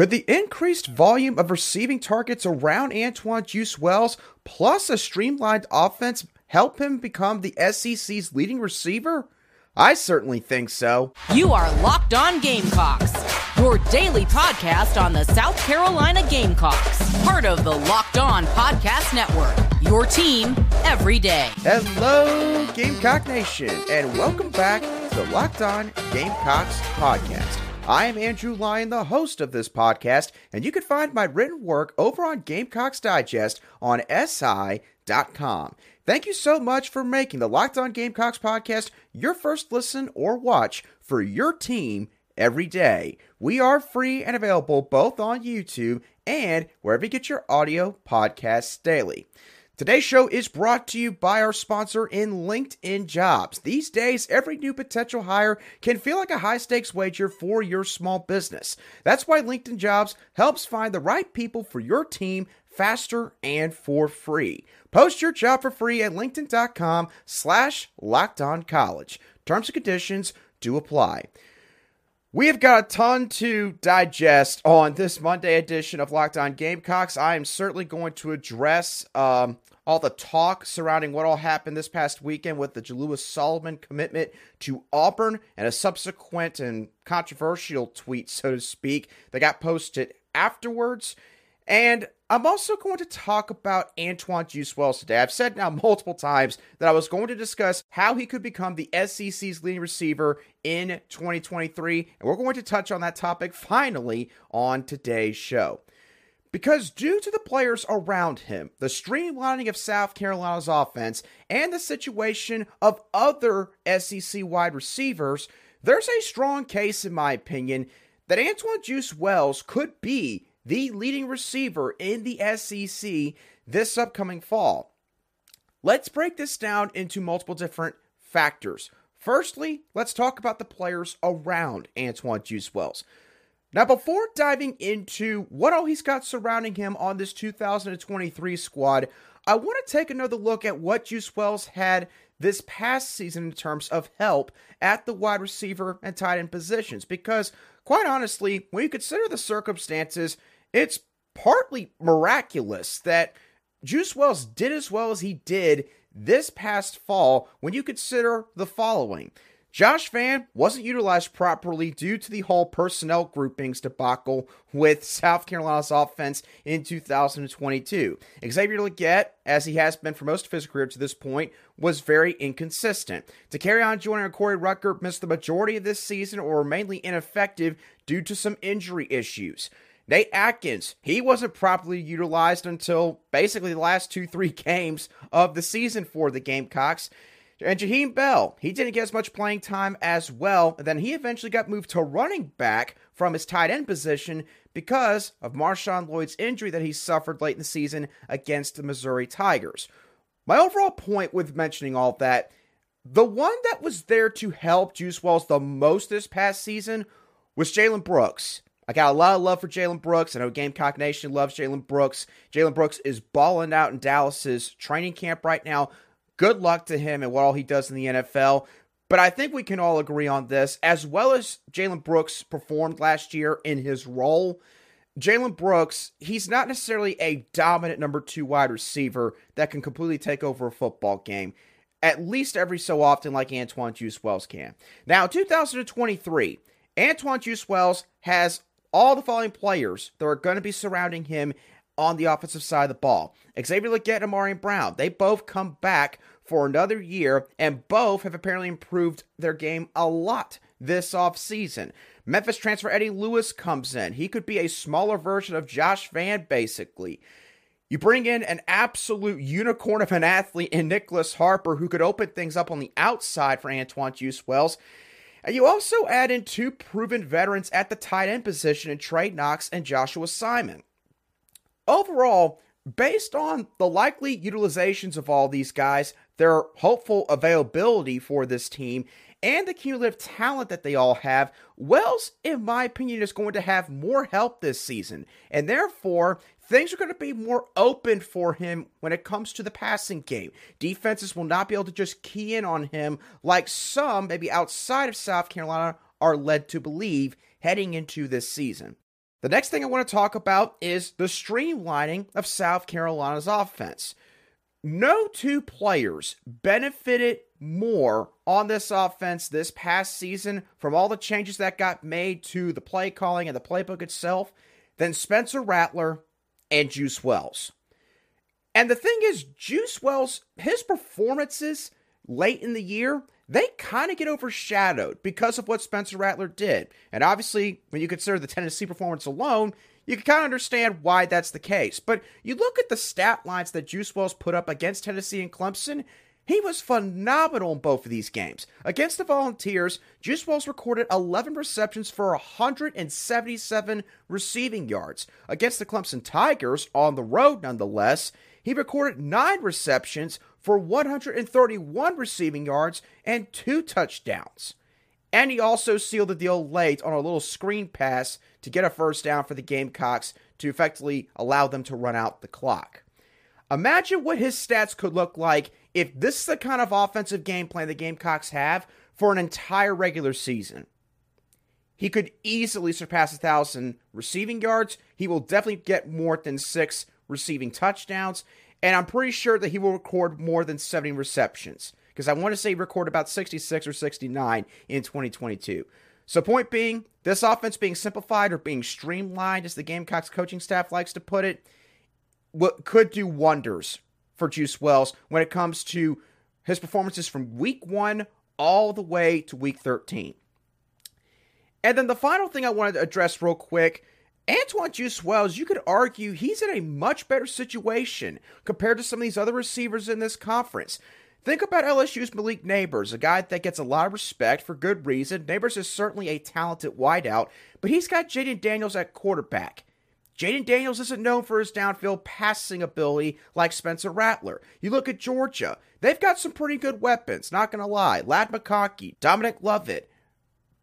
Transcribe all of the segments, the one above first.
Could the increased volume of receiving targets around Antwane Juice Wells plus a streamlined offense help him become the SEC's leading receiver? I certainly think so. You are Locked On Gamecocks, your daily podcast on the South Carolina Gamecocks, part of the Locked On Podcast Network. Your team every day. Hello, Gamecock Nation, and welcome back to the Locked On Gamecocks podcast. I am Andrew Lyon, the host of this podcast, and you can find my written work over on Gamecocks Digest on SI.com. Thank you so much for making the Locked On Gamecocks podcast your first listen or watch for your team every day. We are free and available both on YouTube and wherever you get your audio podcasts daily. Today's show is brought to you by our sponsor in LinkedIn Jobs. These days, every new potential hire can feel like a high stakes wager for your small business. That's why LinkedIn Jobs helps find the right people for your team faster and for free. Post your job for free at linkedin.com slash locked on college. Terms and conditions do apply. We have got a ton to digest on this Monday edition of Locked On Gamecocks. I am certainly going to address um, all the talk surrounding what all happened this past weekend with the Jalewis Solomon commitment to Auburn and a subsequent and controversial tweet, so to speak, that got posted afterwards. And I'm also going to talk about Antwane Juice Wells today. I've said now multiple times that I was going to discuss how he could become the SEC's leading receiver in 2023, and we're going to touch on that topic finally on today's show. Because due to the players around him, the streamlining of South Carolina's offense, and the situation of other SEC wide receivers, there's a strong case, in my opinion, that Antwane Juice Wells could be the leading receiver in the SEC this upcoming fall. Let's break this down into multiple different factors. Firstly, let's talk about the players around Antwane Juice Wells. Now, before diving into what all he's got surrounding him on this 2023 squad, I want to take another look at what Juice Wells had this past season in terms of help at the wide receiver and tight end positions. Because, quite honestly, when you consider the circumstances, it's partly miraculous that Juice Wells did as well as he did this past fall when you consider the following. Josh Vann wasn't utilized properly due to the whole personnel groupings debacle with South Carolina's offense in 2022. Xavier Legette, as he has been for most of his career to this point, was very inconsistent. Dakereon Joyner and Corey Rucker missed the majority of this season or were mainly ineffective due to some injury issues. Nate Atkins, he wasn't properly utilized until basically the last two, three games of the season for the Gamecocks. And Jaheim Bell, he didn't get as much playing time as well. And then he eventually got moved to running back from his tight end position because of Marshawn Lloyd's injury that he suffered late in the season against the Missouri Tigers. My overall point with mentioning all that, the one that was there to help Juice Wells the most this past season was Jalen Brooks. I got a lot of love for Jalen Brooks. I know Gamecock Nation loves Jalen Brooks. Jalen Brooks is balling out in Dallas's training camp right now. Good luck to him and what all he does in the NFL. But I think we can all agree on this. As well as Jalen Brooks performed last year in his role, Jalen Brooks, he's not necessarily a dominant number two wide receiver that can completely take over a football game, at least every so often, like Antwane Juice Wells can. Now, 2023, Antwane Juice Wells has all the following players that are going to be surrounding him on the offensive side of the ball. Xavier Legette and Ahmarean Brown, they both come back for another year, and both have apparently improved their game a lot this offseason. Memphis transfer Eddie Lewis comes in. He could be a smaller version of Josh Vann, basically. You bring in an absolute unicorn of an athlete in Nyck Harbor, who could open things up on the outside for Antwane Juice Wells. And you also add in two proven veterans at the tight end position in Trey Knox and Joshua Simon. Overall, based on the likely utilizations of all these guys, their hopeful availability for this team, and the cumulative talent that they all have, Wells, in my opinion, is going to have more help this season. And therefore, things are going to be more open for him when it comes to the passing game. Defenses will not be able to just key in on him like some, maybe outside of South Carolina, are led to believe heading into this season. The next thing I want to talk about is the streamlining of South Carolina's offense. No two players benefited more on this offense this past season from all the changes that got made to the play calling and the playbook itself than Spencer Rattler and Juice Wells. And the thing is, Juice Wells, his performances late in the year, they kind of get overshadowed because of what Spencer Rattler did. And obviously, when you consider the Tennessee performance alone, you can kind of understand why that's the case. But you look at the stat lines that Juice Wells put up against Tennessee and Clemson, he was phenomenal in both of these games. Against the Volunteers, Juice Wells recorded 11 receptions for 177 receiving yards. Against the Clemson Tigers, on the road nonetheless, he recorded 9 receptions for 131 receiving yards and two touchdowns. And he also sealed the deal late on a little screen pass to get a first down for the Gamecocks to effectively allow them to run out the clock. Imagine what his stats could look like if this is the kind of offensive game plan the Gamecocks have for an entire regular season. He could easily surpass a 1,000 receiving yards. He will definitely get more than six receiving touchdowns. And I'm pretty sure that he will record more than 70 receptions because I want to say he recorded about 66 or 69 in 2022. So, point being, this offense being simplified or being streamlined, as the Gamecocks coaching staff likes to put it, what could do wonders for Juice Wells when it comes to his performances from week one all the way to week 13. And then the final thing I wanted to address real quick Antwane Juice Wells, you could argue he's in a much better situation compared to some of these other receivers in this conference. Think about LSU's Malik Nabers, a guy that gets a lot of respect for good reason. Nabers is certainly a talented wideout, but he's got Jayden Daniels at quarterback. Jayden Daniels isn't known for his downfield passing ability like Spencer Rattler. You look at Georgia, they've got some pretty good weapons, not going to lie. Ladd McConkey, Dominic Lovett,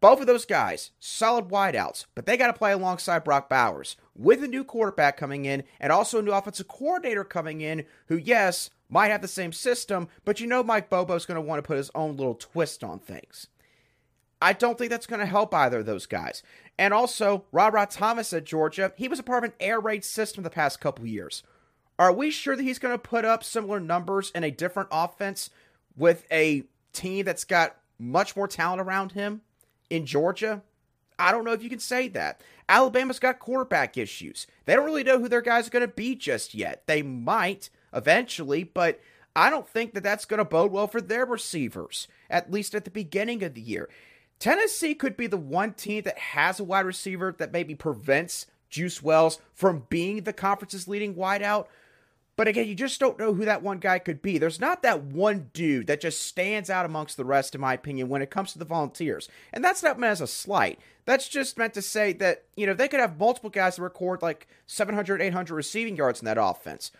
both of those guys, solid wideouts, but they got to play alongside Brock Bowers with a new quarterback coming in and also a new offensive coordinator coming in who, yes, might have the same system, but you know Mike Bobo's going to want to put his own little twist on things. I don't think that's going to help either of those guys. And also, Rara Thomas at Georgia, he was a part of an air raid system the past couple years. Are we sure that he's going to put up similar numbers in a different offense with a team that's got much more talent around him? In Georgia? I don't know if you can say that. Alabama's got quarterback issues. They don't really know who their guys are going to be just yet. They might eventually, but I don't think that that's going to bode well for their receivers, at least at the beginning of the year. Tennessee could be the one team that has a wide receiver that maybe prevents Juice Wells from being the conference's leading wideout, but again, you just don't know who that one guy could be. There's not that one dude that just stands out amongst the rest, in my opinion, when it comes to the volunteers. And that's not meant as a slight. That's just meant to say that, you know, they could have multiple guys that record like 700, 800 receiving yards in that offense.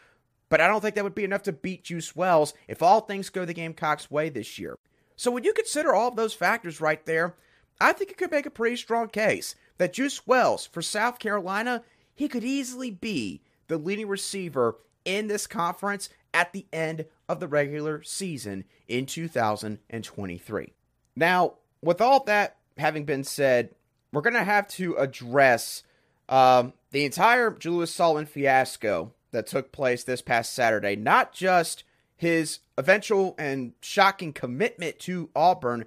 But I don't think that would be enough to beat Juice Wells if all things go the Gamecocks' way this year. So when you consider all of those factors right there, I think you could make a pretty strong case that Juice Wells for South Carolina, he could easily be the leading receiver in this conference at the end of the regular season in 2023. Now, with all that having been said, we're going to have to address um, the entire Jalewis Solomon fiasco that took place this past Saturday, not just his eventual and shocking commitment to Auburn,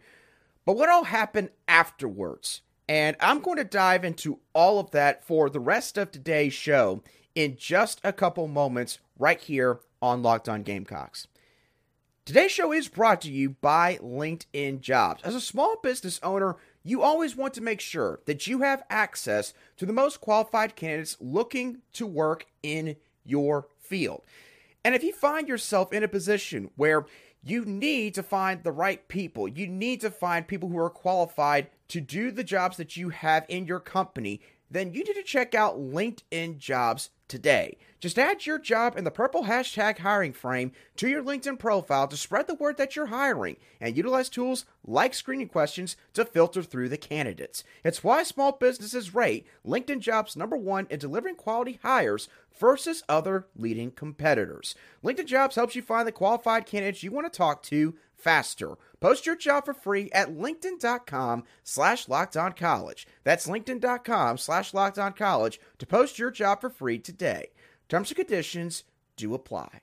but what all happened afterwards. And I'm going to dive into all of that for the rest of today's show in just a couple moments right here on Locked On Gamecocks. Today's show is brought to you by LinkedIn Jobs. As a small business owner, you always want to make sure that you have access to the most qualified candidates looking to work in your field. And if you find yourself in a position where you need to find the right people, you need to find people who are qualified to do the jobs that you have in your company, then you need to check out LinkedIn Jobs today. Just add your job in the purple hashtag hiring frame to your LinkedIn profile to spread the word that you're hiring and utilize tools like screening questions to filter through the candidates. It's why small businesses rate LinkedIn Jobs number one in delivering quality hires versus other leading competitors. LinkedIn Jobs helps you find the qualified candidates you want to talk to faster. Post your job for free at linkedin.com slash college. That's linkedin.com slash college to post your job for free today. Terms and conditions do apply.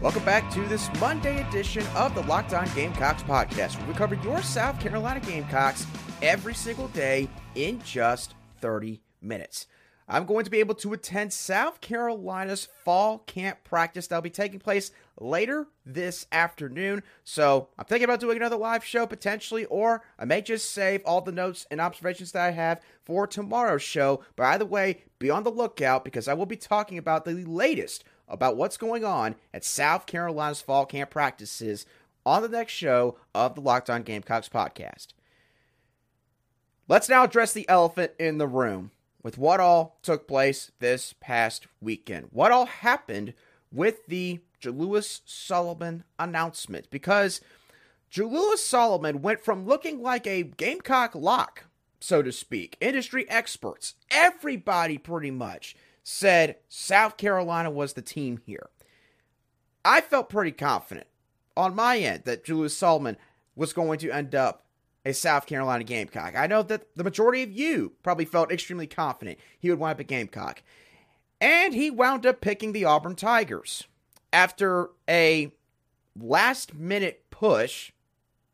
Welcome back to this Monday edition of the Locked On Gamecocks podcast, where we cover your South Carolina Gamecocks every single day in just 30 minutes. I'm going to be able to attend South Carolina's fall camp practice that'll be taking place later this afternoon. So I'm thinking about doing another live show potentially, or I may just save all the notes and observations that I have for tomorrow's show. But either way, be on the lookout because I will be talking about the latest about what's going on at South Carolina's fall camp practices on the next show of the Locked On Gamecocks podcast. Let's now address the elephant in the room with what all took place this past weekend. What all happened with the Jalewis Solomon announcement because Jalewis Solomon went from looking like a Gamecock lock, so to speak. Industry experts, everybody pretty much said South Carolina was the team here. I felt pretty confident on my end that Jalewis Solomon was going to end up a South Carolina Gamecock. I know that the majority of you probably felt extremely confident he would wind up a Gamecock. And he wound up picking the Auburn Tigers after a last minute push,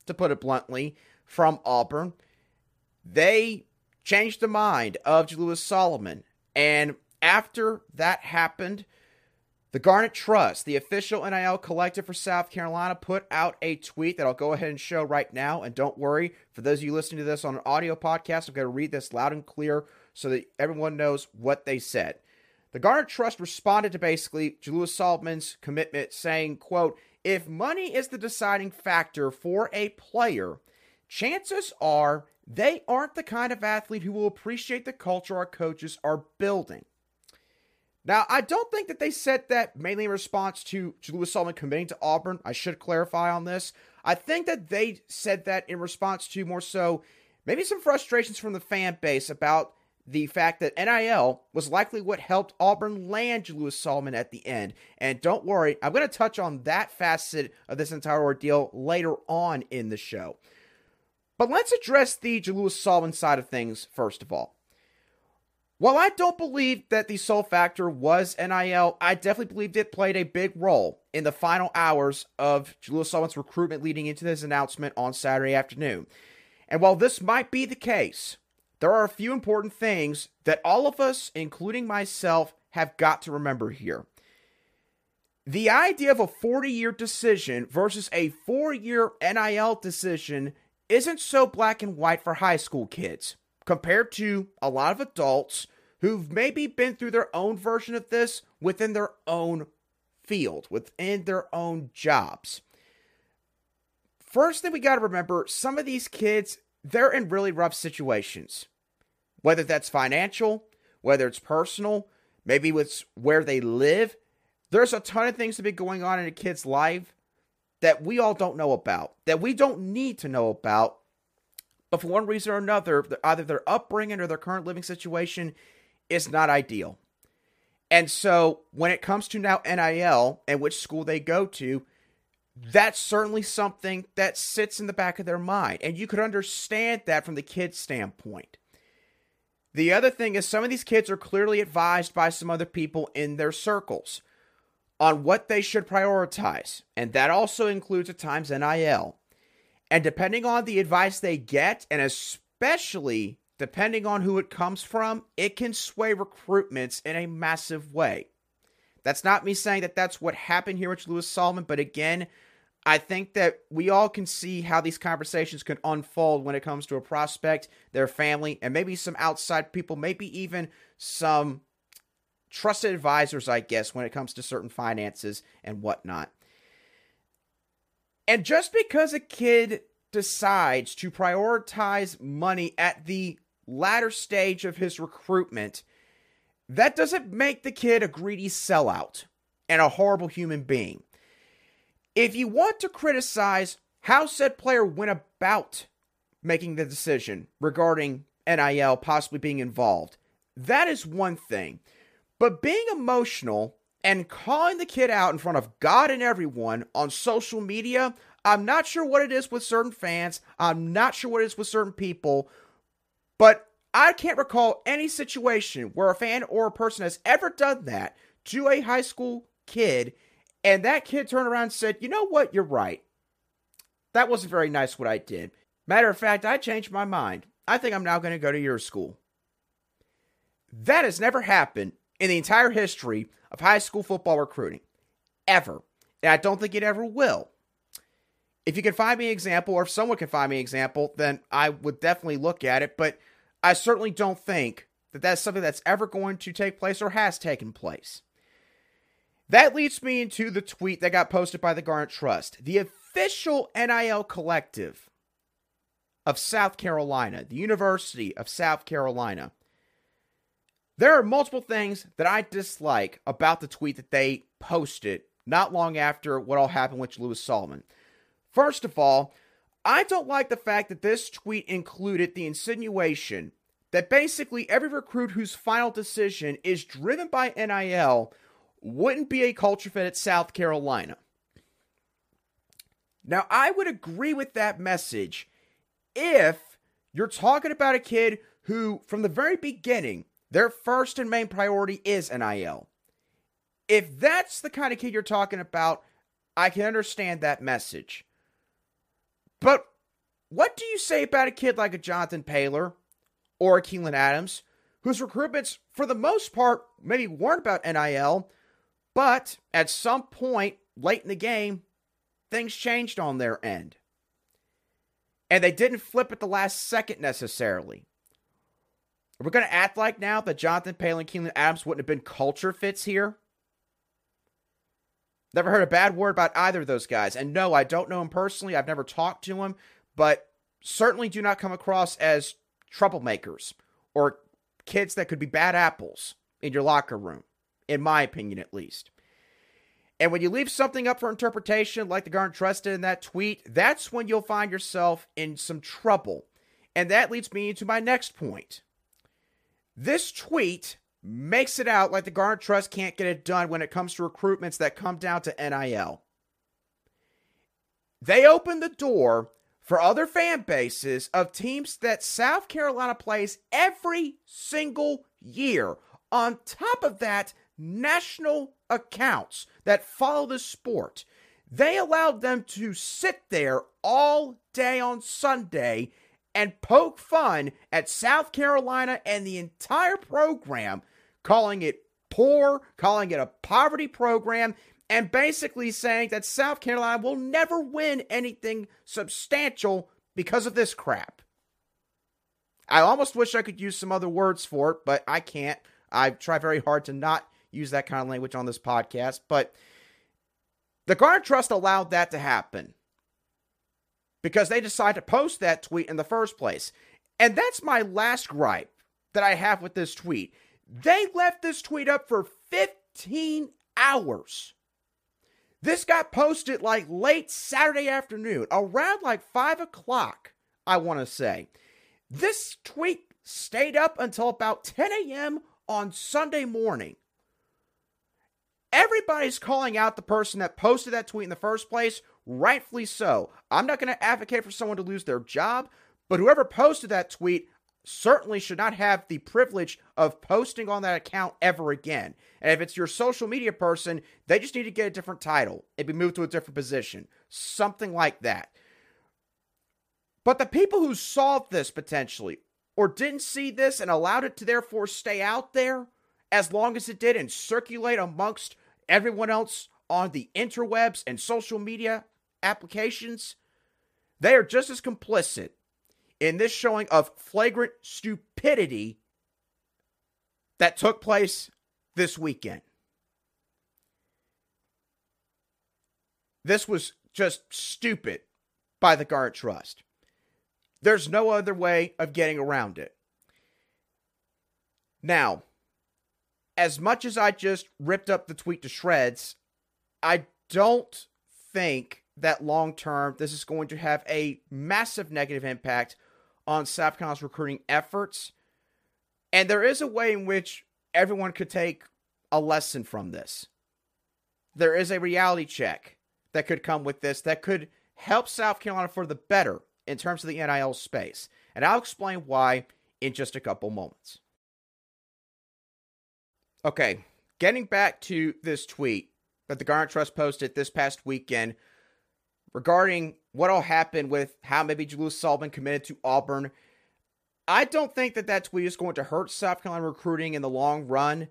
to put it bluntly, from Auburn. They changed the mind of Jalewis Solomon and after that happened, the Garnet Trust, the official NIL collective for South Carolina, put out a tweet that I'll go ahead and show right now. And don't worry, for those of you listening to this on an audio podcast, I'm going to read this loud and clear so that everyone knows what they said. The Garnet Trust responded to basically Jalewis Solomon's commitment, saying, quote, if money is the deciding factor for a player, chances are they aren't the kind of athlete who will appreciate the culture our coaches are building. Now, I don't think that they said that mainly in response to Jalewis Solomon committing to Auburn. I should clarify on this. I think that they said that in response to more so maybe some frustrations from the fan base about the fact that NIL was likely what helped Auburn land Jalewis Solomon at the end. And don't worry, I'm going to touch on that facet of this entire ordeal later on in the show. But let's address the Jalewis Solomon side of things first of all. While I don't believe that the sole factor was NIL, I definitely believed it played a big role in the final hours of Jalewis Solomon's recruitment leading into his announcement on Saturday afternoon. And while this might be the case, there are a few important things that all of us, including myself, have got to remember here. The idea of a 40 year decision versus a four year NIL decision isn't so black and white for high school kids compared to a lot of adults who've maybe been through their own version of this within their own field, within their own jobs. First thing we got to remember some of these kids, they're in really rough situations. Whether that's financial, whether it's personal, maybe it's where they live. There's a ton of things to be going on in a kid's life that we all don't know about, that we don't need to know about. But for one reason or another, either their upbringing or their current living situation is not ideal. And so when it comes to now NIL and which school they go to, that's certainly something that sits in the back of their mind. And you could understand that from the kid's standpoint. The other thing is, some of these kids are clearly advised by some other people in their circles on what they should prioritize. And that also includes at times NIL. And depending on the advice they get, and especially depending on who it comes from, it can sway recruitments in a massive way. That's not me saying that that's what happened here with Lewis Solomon, but again, I think that we all can see how these conversations can unfold when it comes to a prospect, their family, and maybe some outside people, maybe even some trusted advisors, I guess, when it comes to certain finances and whatnot. And just because a kid decides to prioritize money at the latter stage of his recruitment, that doesn't make the kid a greedy sellout and a horrible human being. If you want to criticize how said player went about making the decision regarding NIL possibly being involved, that is one thing. But being emotional and calling the kid out in front of God and everyone on social media, I'm not sure what it is with certain fans. I'm not sure what it is with certain people. But I can't recall any situation where a fan or a person has ever done that to a high school kid and that kid turned around and said, You know what? You're right. That wasn't very nice what I did. Matter of fact, I changed my mind. I think I'm now going to go to your school. That has never happened in the entire history of high school football recruiting. Ever. And I don't think it ever will. If you can find me an example, or if someone can find me an example, then I would definitely look at it. But I certainly don't think that that's something that's ever going to take place or has taken place. That leads me into the tweet that got posted by the Garnet Trust. The official NIL collective of South Carolina, the University of South Carolina. There are multiple things that I dislike about the tweet that they posted not long after what all happened with Lewis Solomon. First of all, I don't like the fact that this tweet included the insinuation that basically every recruit whose final decision is driven by NIL wouldn't be a culture fit at South Carolina. Now, I would agree with that message if you're talking about a kid who, from the very beginning, their first and main priority is NIL. If that's the kind of kid you're talking about, I can understand that message. But what do you say about a kid like a Jonathan Paylor or a Keelan Adams, whose recruitments, for the most part, maybe weren't about NIL, but at some point late in the game, things changed on their end. And they didn't flip at the last second necessarily. Are we going to act like now that Jonathan and Keelan Adams wouldn't have been culture fits here? Never heard a bad word about either of those guys. And no, I don't know him personally. I've never talked to him, but certainly do not come across as troublemakers or kids that could be bad apples in your locker room, in my opinion at least. And when you leave something up for interpretation, like the Garnet Trust did in that tweet, that's when you'll find yourself in some trouble. And that leads me to my next point. This tweet makes it out like the Garnet Trust can't get it done when it comes to recruitments that come down to NIL. They open the door for other fan bases of teams that South Carolina plays every single year. On top of that, national accounts that follow the sport. They allowed them to sit there all day on Sunday and poke fun at South Carolina and the entire program, calling it poor, calling it a poverty program, and basically saying that South Carolina will never win anything substantial because of this crap. I almost wish I could use some other words for it, but I can't. I try very hard to not use that kind of language on this podcast, but the Garnet Trust allowed that to happen because they decide to post that tweet in the first place. And that's my last gripe that I have with this tweet. They left this tweet up for 15 hours. This got posted like late Saturday afternoon, around like 5 o'clock, I want to say. This tweet stayed up until about 10 a.m. on Sunday morning. Everybody's calling out the person that posted that tweet in the first place, rightfully so. I'm not going to advocate for someone to lose their job, but whoever posted that tweet certainly should not have the privilege of posting on that account ever again. And if it's your social media person, they just need to get a different title and be moved to a different position. Something like that. But the people who saw this potentially or didn't see this and allowed it to therefore stay out there as long as it did and circulate amongst everyone else on the interwebs and social media applications, they are just as complicit in this showing of flagrant stupidity that took place this weekend. This was just stupid by the Garnet Trust. There's no other way of getting around it. Now, as much as I just ripped up the tweet to shreds, I don't think that long term this is going to have a massive negative impact on South Carolina's recruiting efforts. And there is a way in which everyone could take a lesson from this. There is a reality check that could come with this that could help South Carolina for the better in terms of the NIL space. And I'll explain why in just a couple moments. Okay, getting back to this tweet that the Garnet Trust posted this past weekend regarding what all happened with how maybe Jalewis Solomon committed to Auburn. I don't think that that tweet is going to hurt South Carolina recruiting in the long run,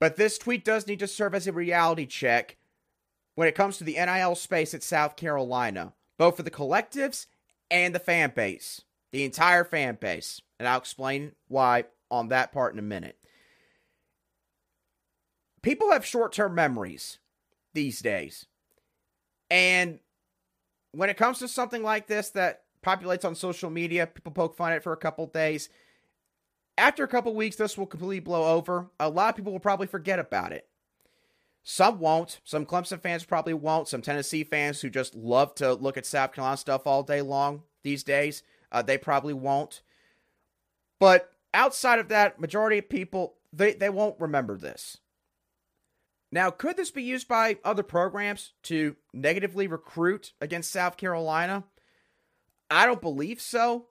but this tweet does need to serve as a reality check when it comes to the NIL space at South Carolina, both for the collectives and the fan base, the entire fan base. And I'll explain why on that part in a minute. People have short term memories these days. And when it comes to something like this that populates on social media, people poke fun at it for a couple days. After a couple weeks, this will completely blow over. A lot of people will probably forget about it. Some won't. Some Clemson fans probably won't. Some Tennessee fans who just love to look at South Carolina stuff all day long these days, uh, they probably won't. But outside of that, majority of people they, they won't remember this. Now, could this be used by other programs to negatively recruit against South Carolina? I don't believe so.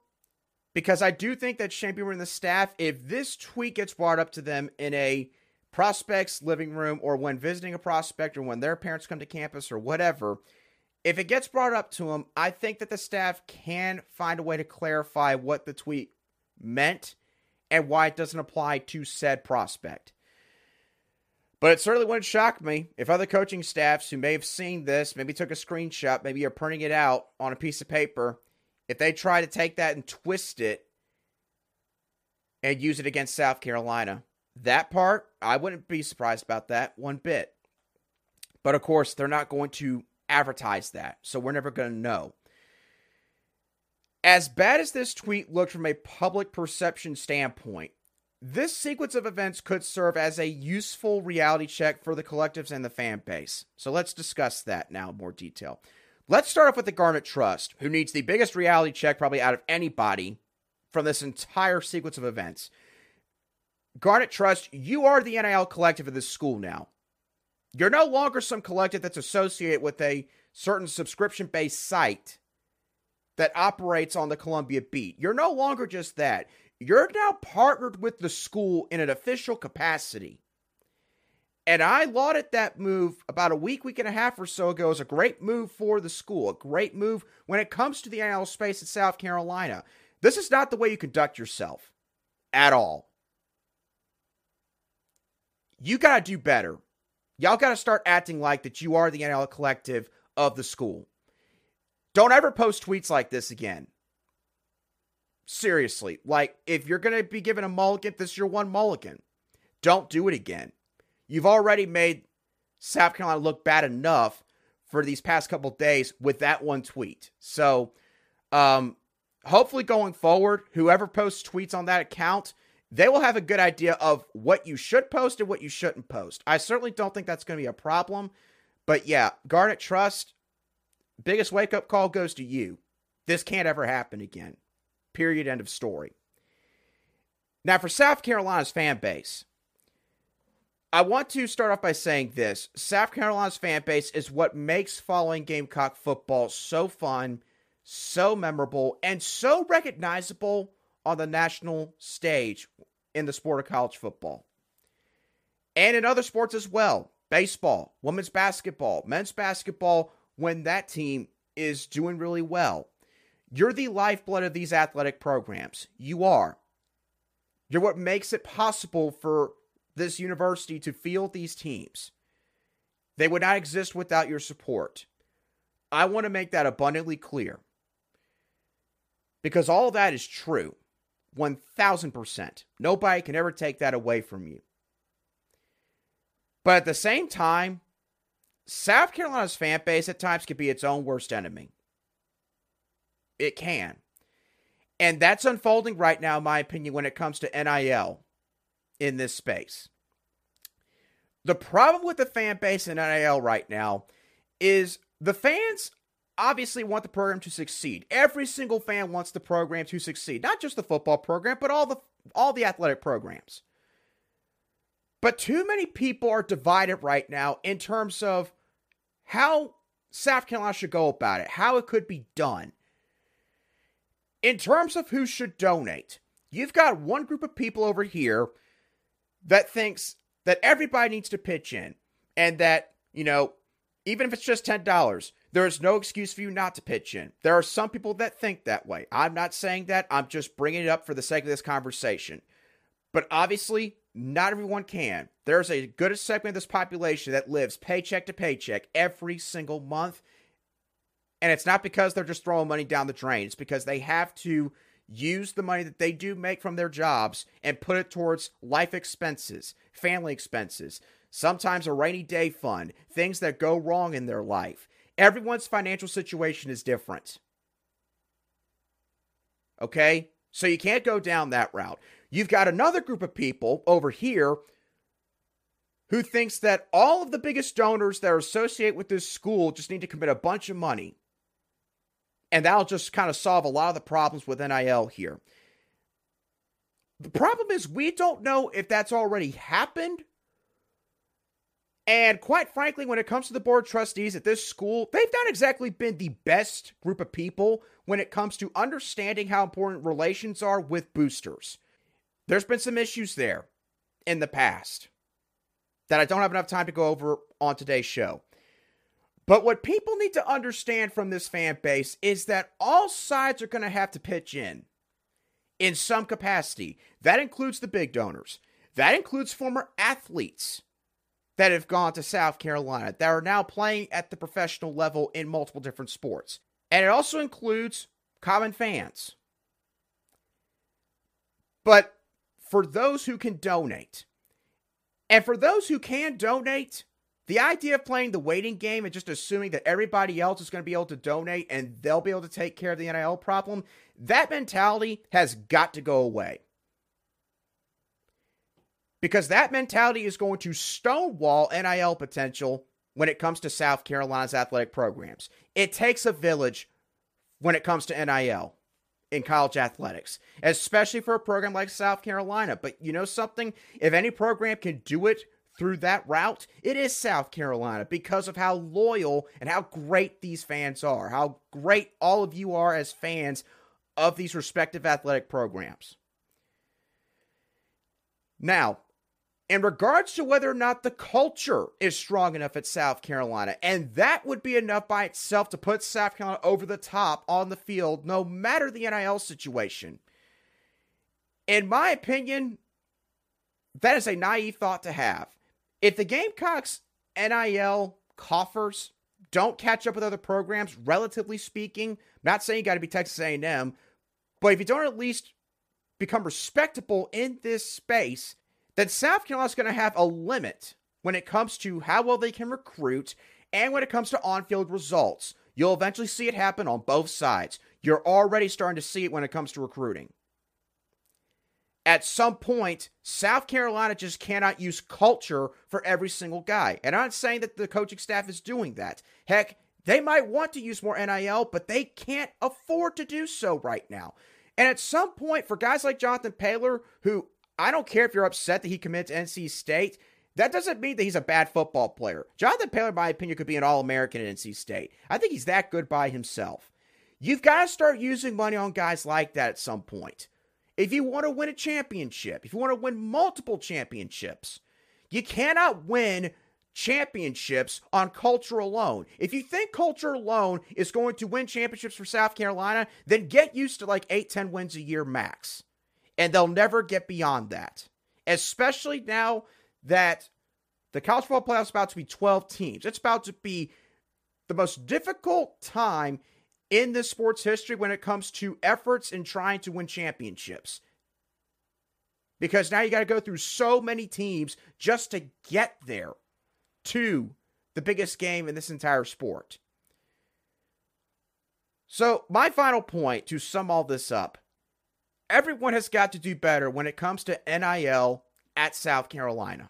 Because I do think that Shane Beamer and the staff, if this tweet gets brought up to them in a prospect's living room or when visiting a prospect or when their parents come to campus or whatever, if it gets brought up to them, I think that the staff can find a way to clarify what the tweet meant and why it doesn't apply to said prospect. But it certainly wouldn't shock me if other coaching staffs who may have seen this, maybe took a screenshot, maybe are printing it out on a piece of paper, if they try to take that and twist it and use it against South Carolina. That part, I wouldn't be surprised about that one bit. But of course, they're not going to advertise that, so we're never going to know. As bad as this tweet looked from a public perception standpoint, this sequence of events could serve as a useful reality check for the collectives and the fan base. So let's discuss that now in more detail. Let's start off with the Garnet Trust, who needs the biggest reality check probably out of anybody from this entire sequence of events. Garnet Trust, you are the NIL collective of this school now. You're no longer some collective that's associated with a certain subscription based site that operates on the Columbia beat. You're no longer just that. You're now partnered with the school in an official capacity. And I lauded that move about a week, week and a half or so ago as a great move for the school, a great move when it comes to the NIL space in South Carolina. This is not the way you conduct yourself at all. You got to do better. Y'all got to start acting like that you are the NIL collective of the school. Don't ever post tweets like this again. Seriously, like if you're going to be given a mulligan, this is your one mulligan. Don't do it again. You've already made South Carolina look bad enough for these past couple days with that one tweet. So, um, hopefully going forward, whoever posts tweets on that account, they will have a good idea of what you should post and what you shouldn't post. I certainly don't think that's going to be a problem. But yeah, Garnet Trust, biggest wake up call goes to you. This can't ever happen again. Period. End of story. Now, for South Carolina's fan base, I want to start off by saying this South Carolina's fan base is what makes following Gamecock football so fun, so memorable, and so recognizable on the national stage in the sport of college football. And in other sports as well baseball, women's basketball, men's basketball, when that team is doing really well. You're the lifeblood of these athletic programs. You are. You're what makes it possible for this university to field these teams. They would not exist without your support. I want to make that abundantly clear. Because all that is true. 1000%. Nobody can ever take that away from you. But at the same time, South Carolina's fan base at times can be its own worst enemy. It can. And that's unfolding right now, in my opinion, when it comes to NIL in this space. The problem with the fan base in NIL right now is the fans obviously want the program to succeed. Every single fan wants the program to succeed, not just the football program, but all the all the athletic programs. But too many people are divided right now in terms of how South Carolina should go about it, how it could be done. In terms of who should donate, you've got one group of people over here that thinks that everybody needs to pitch in and that, you know, even if it's just $10, there is no excuse for you not to pitch in. There are some people that think that way. I'm not saying that. I'm just bringing it up for the sake of this conversation. But obviously, not everyone can. There's a good segment of this population that lives paycheck to paycheck every single month. And it's not because they're just throwing money down the drain, it's because they have to use the money that they do make from their jobs and put it towards life expenses, family expenses, sometimes a rainy day fund, things that go wrong in their life. Everyone's financial situation is different. Okay? So you can't go down that route. You've got another group of people over here who thinks that all of the biggest donors that are associated with this school just need to commit a bunch of money and that'll just kind of solve a lot of the problems with NIL here. The problem is, we don't know if that's already happened. And quite frankly, when it comes to the board trustees at this school, they've not exactly been the best group of people when it comes to understanding how important relations are with boosters. There's been some issues there in the past that I don't have enough time to go over on today's show. But what people need to understand from this fan base is that all sides are going to have to pitch in in some capacity. That includes the big donors, that includes former athletes that have gone to South Carolina that are now playing at the professional level in multiple different sports. And it also includes common fans. But for those who can donate, and for those who can donate, the idea of playing the waiting game and just assuming that everybody else is going to be able to donate and they'll be able to take care of the NIL problem, that mentality has got to go away. Because that mentality is going to stonewall NIL potential when it comes to South Carolina's athletic programs. It takes a village when it comes to NIL in college athletics, especially for a program like South Carolina. But you know something? If any program can do it through that route, it is South Carolina because of how loyal and how great these fans are, how great all of you are as fans of these respective athletic programs. Now, in regards to whether or not the culture is strong enough at South Carolina, and that would be enough by itself to put South Carolina over the top on the field, no matter the NIL situation. In my opinion, that is a naive thought to have. If the Gamecocks NIL coffers don't catch up with other programs, relatively speaking, not saying you got to be Texas A&M, but if you don't at least become respectable in this space, then South Carolina's going to have a limit when it comes to how well they can recruit and when it comes to on-field results. You'll eventually see it happen on both sides. You're already starting to see it when it comes to recruiting at some point, South Carolina just cannot use culture for every single guy. And I'm not saying that the coaching staff is doing that. Heck, they might want to use more NIL, but they can't afford to do so right now. And at some point, for guys like Jonathan Paylor, who I don't care if you're upset that he committed to NC State, that doesn't mean that he's a bad football player. Jonathan Paylor, in my opinion, could be an All American at NC State. I think he's that good by himself. You've got to start using money on guys like that at some point. If you want to win a championship, if you want to win multiple championships, you cannot win championships on culture alone. If you think culture alone is going to win championships for South Carolina, then get used to like 8, 10 wins a year max. And they'll never get beyond that. Especially now that the college football playoffs are about to be 12 teams. It's about to be the most difficult time in the sports history when it comes to efforts in trying to win championships. Because now you got to go through so many teams just to get there to the biggest game in this entire sport. So, my final point to sum all this up everyone has got to do better when it comes to NIL at South Carolina.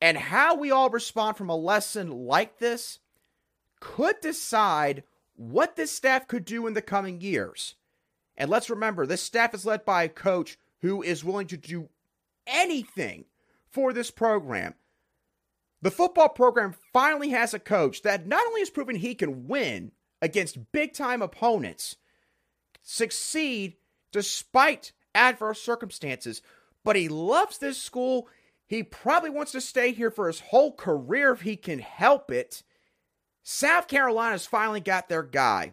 And how we all respond from a lesson like this could decide what this staff could do in the coming years. And let's remember, this staff is led by a coach who is willing to do anything for this program. The football program finally has a coach that not only has proven he can win against big time opponents, succeed despite adverse circumstances, but he loves this school. He probably wants to stay here for his whole career if he can help it. South Carolina's finally got their guy.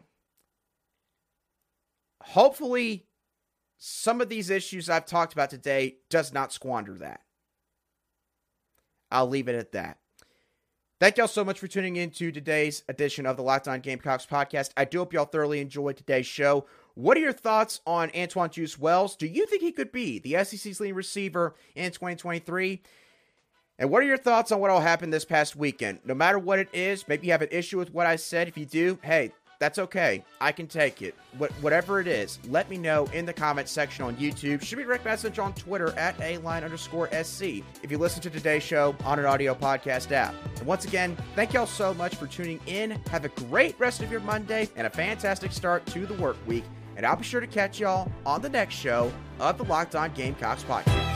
Hopefully, some of these issues I've talked about today does not squander that. I'll leave it at that. Thank y'all so much for tuning in to today's edition of the Locked On Gamecocks podcast. I do hope y'all thoroughly enjoyed today's show. What are your thoughts on Antwane Juice Wells? Do you think he could be the SEC's leading receiver in 2023? And what are your thoughts on what all happened this past weekend? No matter what it is, maybe you have an issue with what I said. If you do, hey, that's okay. I can take it. What, whatever it is, let me know in the comment section on YouTube. Shoot me a direct message on Twitter at a line underscore SC if you listen to today's show on an audio podcast app. And once again, thank y'all so much for tuning in. Have a great rest of your Monday and a fantastic start to the work week. And I'll be sure to catch y'all on the next show of the Locked On Gamecocks podcast.